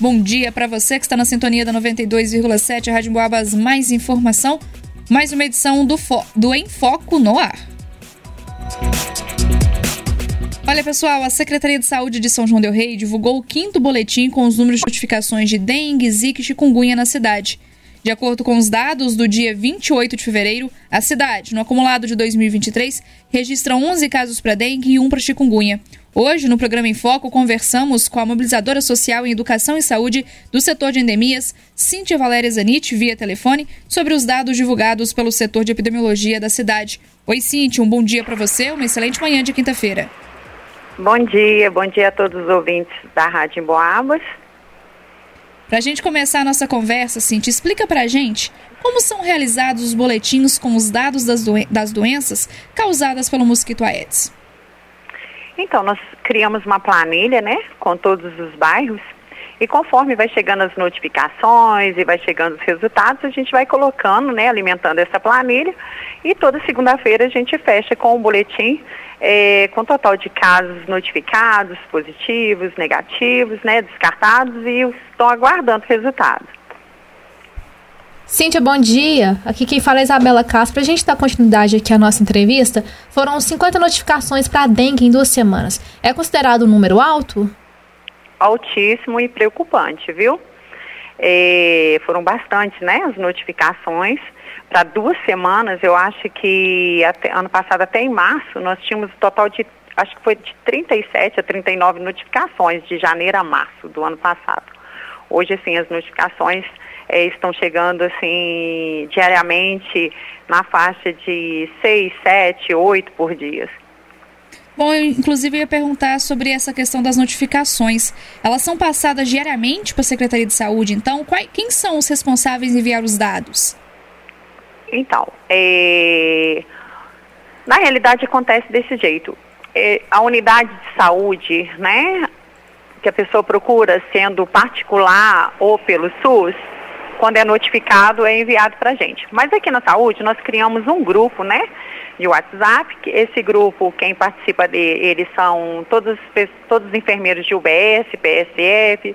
Bom dia para você que está na sintonia da 92,7 Rádio Boabas. Mais informação, mais uma edição do, Fo do Em Foco no ar. Olha, pessoal, a Secretaria de Saúde de São João del Rei divulgou o quinto boletim com os números de notificações de dengue, zika e chikungunya na cidade. De acordo com os dados do dia 28 de fevereiro, a cidade, no acumulado de 2023, registra 11 casos para dengue e um para chikungunya. Hoje, no programa Em Foco, conversamos com a mobilizadora social em educação e saúde do setor de endemias, Cíntia Valéria Zanit, via telefone, sobre os dados divulgados pelo setor de epidemiologia da cidade. Oi, Cíntia, um bom dia para você, uma excelente manhã de quinta-feira. Bom dia, bom dia a todos os ouvintes da Rádio Boabas. Para a gente começar a nossa conversa, Cintia, explica para a gente como são realizados os boletins com os dados das, doen das doenças causadas pelo mosquito Aedes. Então, nós criamos uma planilha, né, com todos os bairros e conforme vai chegando as notificações e vai chegando os resultados, a gente vai colocando, né, alimentando essa planilha e toda segunda-feira a gente fecha com um boletim é, com total de casos notificados, positivos, negativos, né, descartados e estão aguardando resultados. Cíntia, bom dia. Aqui quem fala é Isabela Castro. Para a gente dar continuidade aqui à nossa entrevista, foram 50 notificações para a dengue em duas semanas. É considerado um número alto? Altíssimo e preocupante, viu? É, foram bastantes, né, as notificações para duas semanas, eu acho que até, ano passado, até em março, nós tínhamos um total de, acho que foi de 37 a 39 notificações de janeiro a março do ano passado. Hoje, assim, as notificações é, estão chegando, assim, diariamente na faixa de 6, 7, 8 por dia. Bom, eu, inclusive ia perguntar sobre essa questão das notificações. Elas são passadas diariamente para a Secretaria de Saúde, então quais, quem são os responsáveis em enviar os dados? Então, é... na realidade acontece desse jeito. É, a unidade de saúde, né, que a pessoa procura, sendo particular ou pelo SUS, quando é notificado, é enviado para a gente. Mas aqui na saúde, nós criamos um grupo, né, de WhatsApp. Esse grupo, quem participa dele são todos, todos os enfermeiros de UBS, PSF,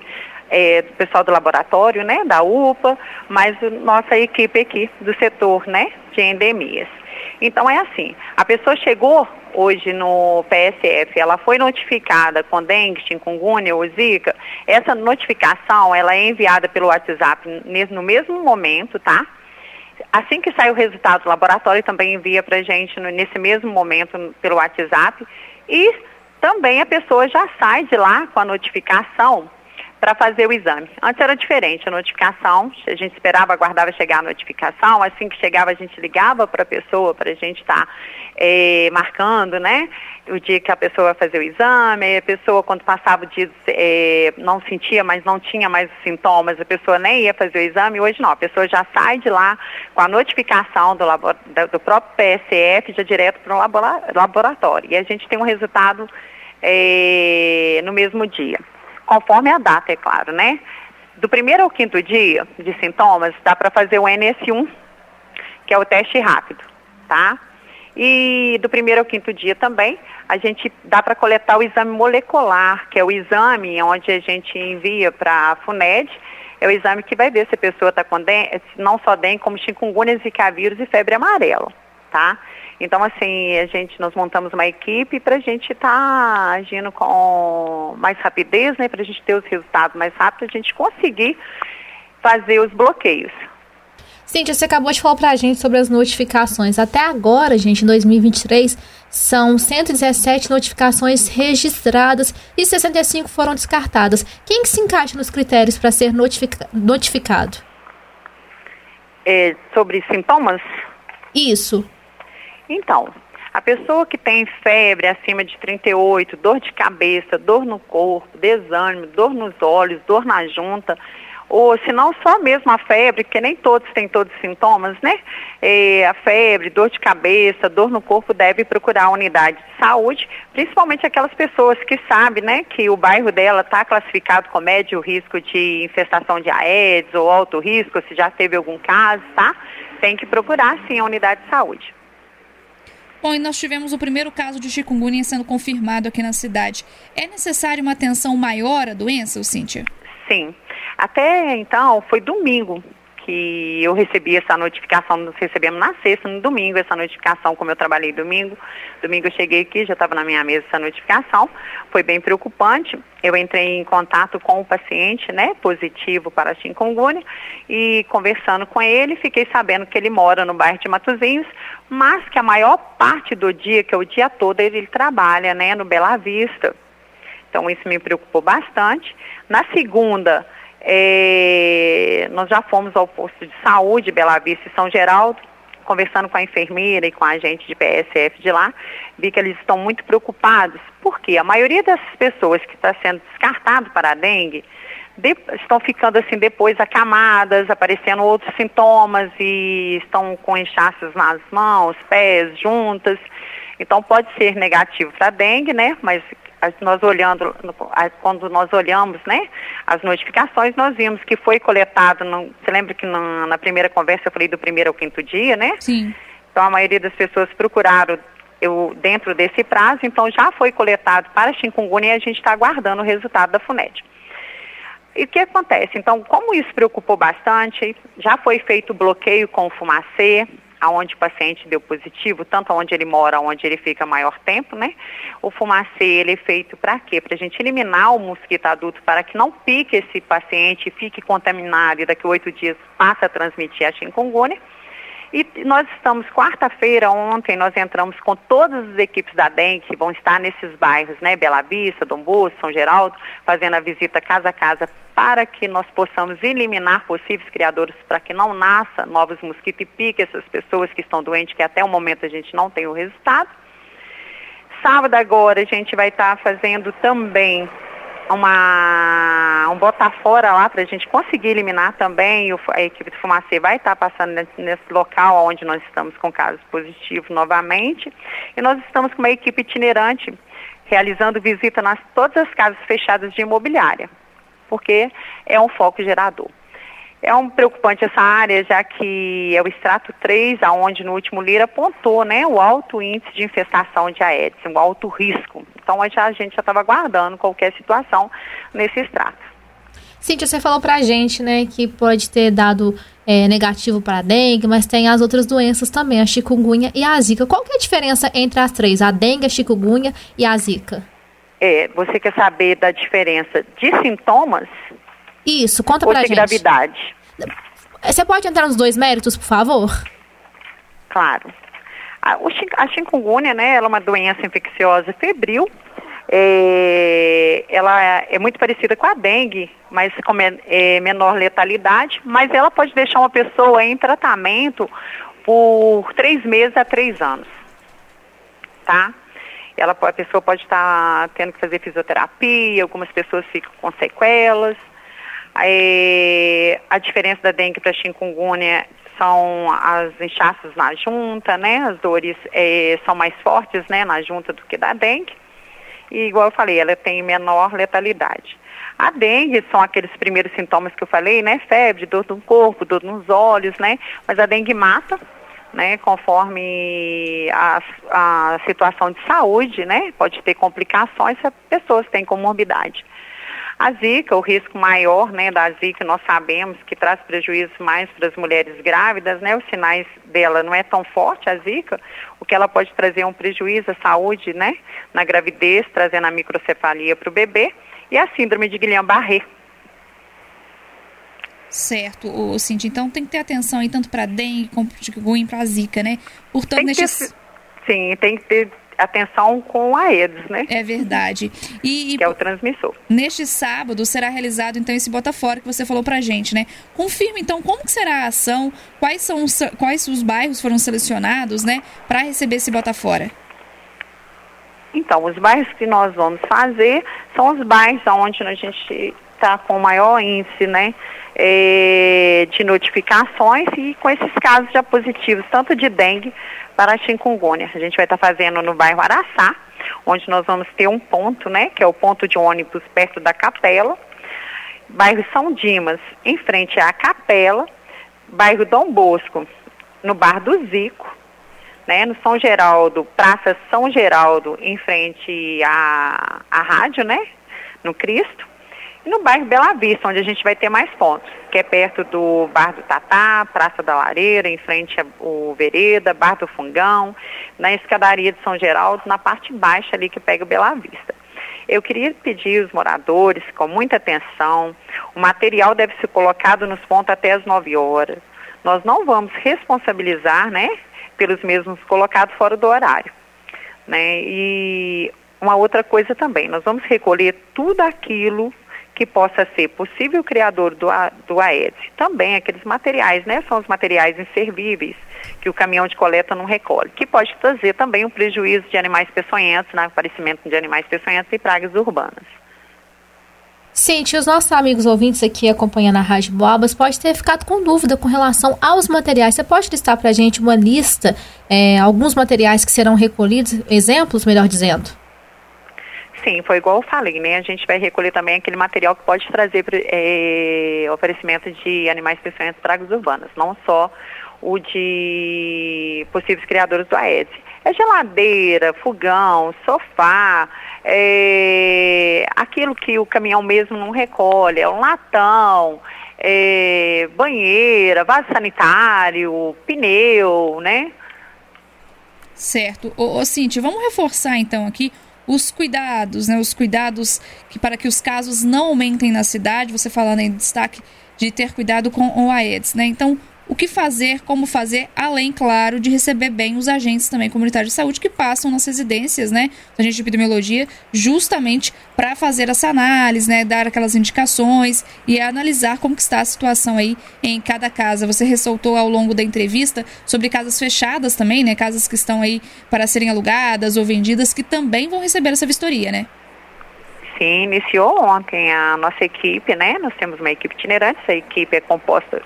é, pessoal do laboratório, né, da UPA, mas nossa equipe aqui do setor, né, de endemias. Então é assim, a pessoa chegou hoje no PSF, ela foi notificada com dengue, chikungunya ou zika, essa notificação, ela é enviada pelo WhatsApp no mesmo momento, tá? Assim que sai o resultado do laboratório, também envia para a gente nesse mesmo momento pelo WhatsApp e também a pessoa já sai de lá com a notificação para fazer o exame. Antes era diferente, a notificação, a gente esperava, aguardava chegar a notificação, assim que chegava a gente ligava para a pessoa para a gente estar tá, é, marcando, né? O dia que a pessoa vai fazer o exame, a pessoa quando passava o dia é, não sentia, mas não tinha mais sintomas, a pessoa nem ia fazer o exame, hoje não, a pessoa já sai de lá com a notificação do, labor, do próprio PSF já direto para o laboratório. E a gente tem um resultado é, no mesmo dia conforme a data, é claro, né? Do primeiro ao quinto dia de sintomas, dá para fazer o NS1, que é o teste rápido, tá? E do primeiro ao quinto dia também, a gente dá para coletar o exame molecular, que é o exame onde a gente envia para a FUNED, é o exame que vai ver se a pessoa está com dengue, não só dengue, como chikungunya, zika vírus e febre amarela, tá? Então, assim, a gente, nós montamos uma equipe para a gente estar tá agindo com mais rapidez, né? Para a gente ter os resultados mais rápido, a gente conseguir fazer os bloqueios. Cíntia, você acabou de falar para a gente sobre as notificações. Até agora, gente, em 2023, são 117 notificações registradas e 65 foram descartadas. Quem que se encaixa nos critérios para ser notific notificado? É, sobre sintomas? Isso. Então, a pessoa que tem febre acima de 38, dor de cabeça, dor no corpo, desânimo, dor nos olhos, dor na junta, ou se não só mesmo a febre, porque nem todos têm todos os sintomas, né? É, a febre, dor de cabeça, dor no corpo, deve procurar a unidade de saúde, principalmente aquelas pessoas que sabem, né, que o bairro dela está classificado com médio risco de infestação de Aedes ou alto risco, se já teve algum caso, tá? Tem que procurar sim a unidade de saúde. Bom, e nós tivemos o primeiro caso de chikungunya sendo confirmado aqui na cidade. É necessário uma atenção maior à doença, Cíntia? Sim. Até então, foi domingo que eu recebi essa notificação, nós recebemos na sexta, no domingo, essa notificação, como eu trabalhei domingo. Domingo eu cheguei aqui, já estava na minha mesa essa notificação. Foi bem preocupante. Eu entrei em contato com o paciente, né, positivo para a chikungunya, e conversando com ele, fiquei sabendo que ele mora no bairro de Matozinhos, mas que a maior parte do dia, que é o dia todo, ele, ele trabalha, né, no Bela Vista. Então isso me preocupou bastante. Na segunda, é, nós já fomos ao posto de saúde Bela Vista e São Geraldo, conversando com a enfermeira e com a agente de PSF de lá, vi que eles estão muito preocupados, porque a maioria dessas pessoas que está sendo descartado para a dengue de, estão ficando assim depois acamadas, aparecendo outros sintomas e estão com inchaços nas mãos, pés, juntas. Então pode ser negativo para dengue, né? Mas nós olhando, quando nós olhamos, né, as notificações, nós vimos que foi coletado, no, você lembra que na, na, primeira conversa eu falei do primeiro ao quinto dia, né? Sim. Então a maioria das pessoas procuraram eu, dentro desse prazo, então já foi coletado para chikungunya e a gente está aguardando o resultado da FUNED. E o que acontece? Então, como isso preocupou bastante, já foi feito bloqueio com o fumacê, aonde o paciente deu positivo, tanto onde ele mora, onde ele fica maior tempo, né? O fumacê, ele é feito para quê? Para a gente eliminar o mosquito adulto, para que não pique esse paciente, fique contaminado e daqui a oito dias passe a transmitir a chikungunya. E nós estamos, quarta-feira, ontem, nós entramos com todas as equipes da DEM que vão estar nesses bairros, né? Bela Vista, Dom Bosco, São Geraldo, fazendo a visita casa a casa para que nós possamos eliminar possíveis criadores para que não nasça novos mosquitos e pique essas pessoas que estão doentes, que até o momento a gente não tem o resultado. Sábado agora a gente vai estar fazendo também uma, um botar fora lá para a gente conseguir eliminar também. O, a equipe de Fumacê vai estar passando nesse, nesse, local onde nós estamos com casos positivos novamente. E nós estamos com uma equipe itinerante realizando visita nas todas as casas fechadas de imobiliária porque é um foco gerador. É um preocupante essa área, já que é o extrato 3, aonde no último Lira apontou né, o alto índice de infestação de Aedes, um alto risco. Então a gente já estava aguardando qualquer situação nesse extrato. Cíntia, você falou para a gente né, que pode ter dado é, negativo para a dengue, mas tem as outras doenças também, a chikungunya e a zika. Qual que é a diferença entre as três, a dengue, a chikungunya e a zika? É, você quer saber da diferença de sintomas? Isso, conta pra gente. de gravidade. Você pode entrar nos dois méritos, por favor? Claro. A, a chikungunya, né, ela é uma doença infecciosa febril. É, ela é muito parecida com a dengue, mas com é, menor letalidade, mas ela pode deixar uma pessoa em tratamento por três meses a três anos. Tá? ela, a pessoa pode estar tendo que fazer fisioterapia, algumas pessoas ficam com sequelas. Aí, a diferença da dengue para a chikungunya são as inchaços na junta, né? As dores é, são mais fortes, né, na junta do que da dengue. E igual eu falei, ela tem menor letalidade. A dengue são aqueles primeiros sintomas que eu falei, né? Febre, dor no corpo, dor nos olhos, né? Mas a dengue mata, né, conforme a, a situação de saúde, né, pode ter complicações se a pessoa tem comorbidade. A zika, o risco maior, né, da zika, nós sabemos que traz prejuízos mais para as mulheres grávidas, né, os sinais dela não é tão forte, a zika, o que ela pode trazer é um prejuízo à saúde, né, na gravidez, trazendo a microcefalia para o bebê, e a síndrome de Guillain-Barré, Certo, o Cintia. Então tem que ter atenção aí tanto para dengue como para para zika, né? Portanto. Ter, sim, tem que ter atenção com a Aedes, né? É verdade. E, que é o transmissor. Neste sábado será realizado então esse bota fora que você falou pra gente, né? Confirma então como que será a ação, quais são os, quais os bairros foram selecionados, né, para receber esse bota fora. Então, os bairros que nós vamos fazer são os bairros onde a gente está com maior índice, né? é, de notificações e com esses casos já positivos, tanto de dengue para chikungunya. A gente vai estar fazendo no bairro Araçá, onde nós vamos ter um ponto, né, que é o ponto de ônibus perto da capela. Bairro São Dimas, em frente à capela. Bairro Dom Bosco, no bar do Zico. Né, no São Geraldo, Praça São Geraldo, em frente à, à rádio, né, no Cristo E no bairro Bela Vista, onde a gente vai ter mais pontos, que é perto do Bar do Tatá, Praça da Lareira, em frente ao Vereda, Bar do Fungão, na escadaria de São Geraldo, na parte baixa ali que pega o Bela Vista. Eu queria pedir aos moradores, com muita atenção, o material deve ser colocado nos pontos até as 9 horas. Nós não vamos responsabilizar, né, pelos mesmos colocados fora do horário. Né? E uma outra coisa também, nós vamos recolher tudo aquilo que possa ser possível criador do, do AEDS. Também aqueles materiais, né? São os materiais inservíveis que o caminhão de coleta não recolhe, que pode trazer também um prejuízo de animais peçonhentos, no né? aparecimento de animais peçonhentos e pragas urbanas. Cintia, os nossos amigos ouvintes aqui acompanhando a Rádio Boabas pode ter ficado com dúvida com relação aos materiais. Você pode listar para a gente uma lista, é, alguns materiais que serão recolhidos, exemplos, melhor dizendo? Sim, foi igual eu falei, né? A gente vai recolher também aquele material que pode trazer é, oferecimento de animais peçonhentos pragas urbanas, não só o de possíveis criadores do Aedes. É geladeira, fogão, sofá, é, aquilo que o caminhão mesmo não recolhe, é um latão, é, banheira, vaso sanitário, pneu, né? Certo. Ô, ô Cintia, vamos reforçar então aqui os cuidados, né, os cuidados que para que os casos não aumentem na cidade, você falando em destaque de ter cuidado com o Aedes, né? Então, o que fazer, como fazer, além, claro, de receber bem os agentes também comunitários de saúde que passam nas residências, né, agentes de epidemiologia, justamente para fazer essa análise, né, dar aquelas indicações e analisar como está a situação aí em cada casa. Você ressaltou ao longo da entrevista sobre casas fechadas também, né, casas que estão aí para serem alugadas ou vendidas, que também vão receber essa vistoria, né? Sim, iniciou ontem a nossa equipe, né? Nós temos uma equipe itinerante, essa equipe é composta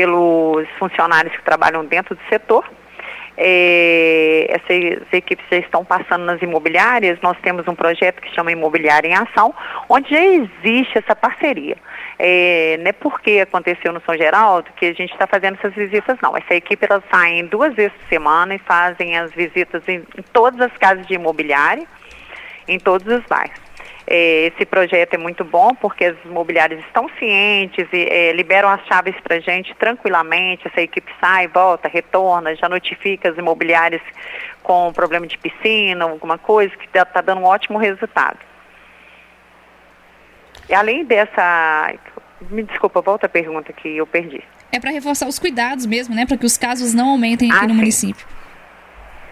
pelos funcionários que trabalham dentro do setor. É, essas equipes já estão passando nas imobiliárias. Nós temos um projeto que chama Imobiliária em Ação, onde já existe essa parceria. É, não é porque aconteceu no São Geraldo que a gente está fazendo essas visitas, não. Essa equipe ela sai duas vezes por semana e fazem as visitas em, em todas as casas de imobiliária, em todos os bairros. É, esse projeto é muito bom porque as imobiliárias estão cientes e é, liberam as chaves para a gente tranquilamente. Essa equipe sai, volta, retorna, já notifica as imobiliárias com problema de piscina, alguma coisa, que está tá dando um ótimo resultado. E além dessa. Me desculpa, volta a pergunta que eu perdi. É para reforçar os cuidados mesmo, né? Para que os casos não aumentem aqui ah, no sim. município.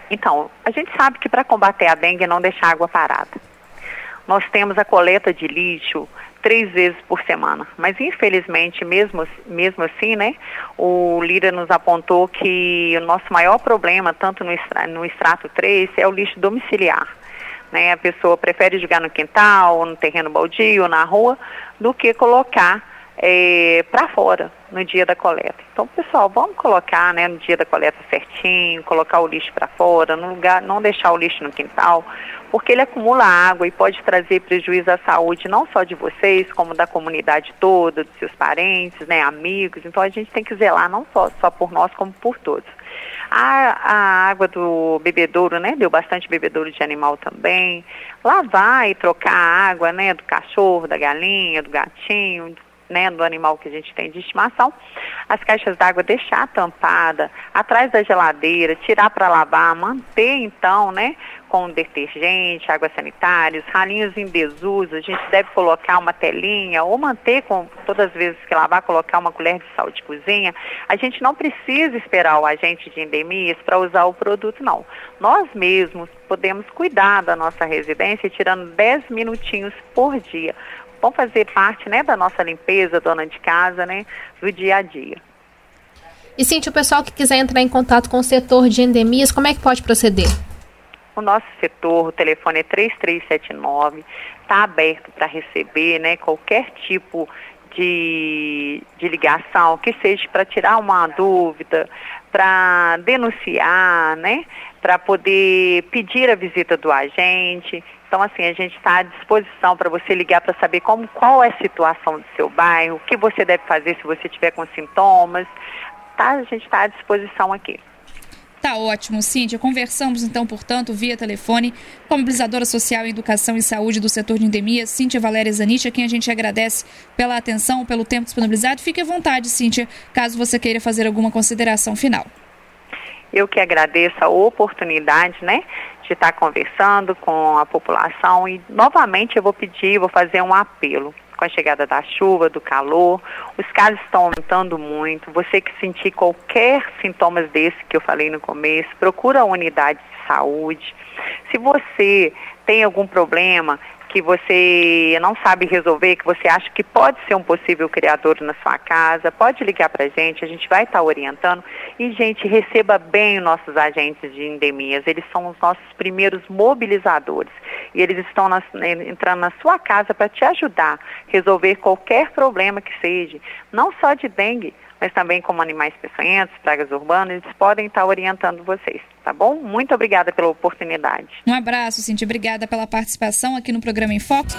Então, a gente sabe que para combater a dengue é não deixar água parada. Nós temos a coleta de lixo três vezes por semana. Mas infelizmente, mesmo, mesmo assim, né, o Lira nos apontou que o nosso maior problema, tanto no, no extrato 3, é o lixo domiciliar. Né? A pessoa prefere jogar no quintal, no terreno baldio, na rua, do que colocar é, para fora no dia da coleta. Então, pessoal, vamos colocar né, no dia da coleta certinho, colocar o lixo para fora, no lugar, não deixar o lixo no quintal, porque ele acumula água e pode trazer prejuízo à saúde não só de vocês, como da comunidade toda, dos seus parentes, né, amigos. Então, a gente tem que zelar não só, só por nós, como por todos. A, a água do bebedouro, né? Deu bastante bebedouro de animal também. Lavar e trocar a água, né? Do cachorro, da galinha, do gatinho, né, do animal que a gente tem de estimação, as caixas d'água deixar tampada, atrás da geladeira, tirar para lavar, manter então, né, com detergente, água sanitária, os ralinhos em desuso, a gente deve colocar uma telinha ou manter com todas as vezes que lavar, colocar uma colher de sal de cozinha. A gente não precisa esperar o agente de endemias para usar o produto, não. Nós mesmos podemos cuidar da nossa residência tirando 10 minutinhos por dia vão fazer parte né, da nossa limpeza, dona de casa, né, do dia a dia. E Cintia, o pessoal que quiser entrar em contato com o setor de endemias, como é que pode proceder? O nosso setor, o telefone é 3379, está aberto para receber né, qualquer tipo de, de ligação, que seja para tirar uma dúvida, para denunciar, né, para poder pedir a visita do agente. Então, assim, a gente está à disposição para você ligar para saber como, qual é a situação do seu bairro, o que você deve fazer se você tiver com sintomas. Tá? A gente está à disposição aqui. Tá ótimo, Cíntia. Conversamos então, portanto, via telefone com a mobilizadora social em educação e saúde do setor de endemias, Cíntia Valéria Zanich, a quem a gente agradece pela atenção, pelo tempo disponibilizado. Fique à vontade, Cíntia, caso você queira fazer alguma consideração final. Eu que agradeço a oportunidade, né, de estar conversando com a população e novamente eu vou pedir, vou fazer um apelo com a chegada da chuva, do calor, os casos estão aumentando muito. Você que sentir qualquer sintomas desse que eu falei no começo, procura a unidade de saúde. Se você tem algum problema, que você não sabe resolver, que você acha que pode ser um possível criador na sua casa, pode ligar para a gente, a gente vai estar tá orientando. E, gente, receba bem os nossos agentes de endemias, eles são os nossos primeiros mobilizadores. E eles estão entrando na sua casa para te ajudar a resolver qualquer problema que seja, não só de dengue, mas também como animais peçonhentos, pragas urbanas, eles podem estar orientando vocês, tá bom? Muito obrigada pela oportunidade. Um abraço, Cintia. Obrigada pela participação aqui no programa em Foco.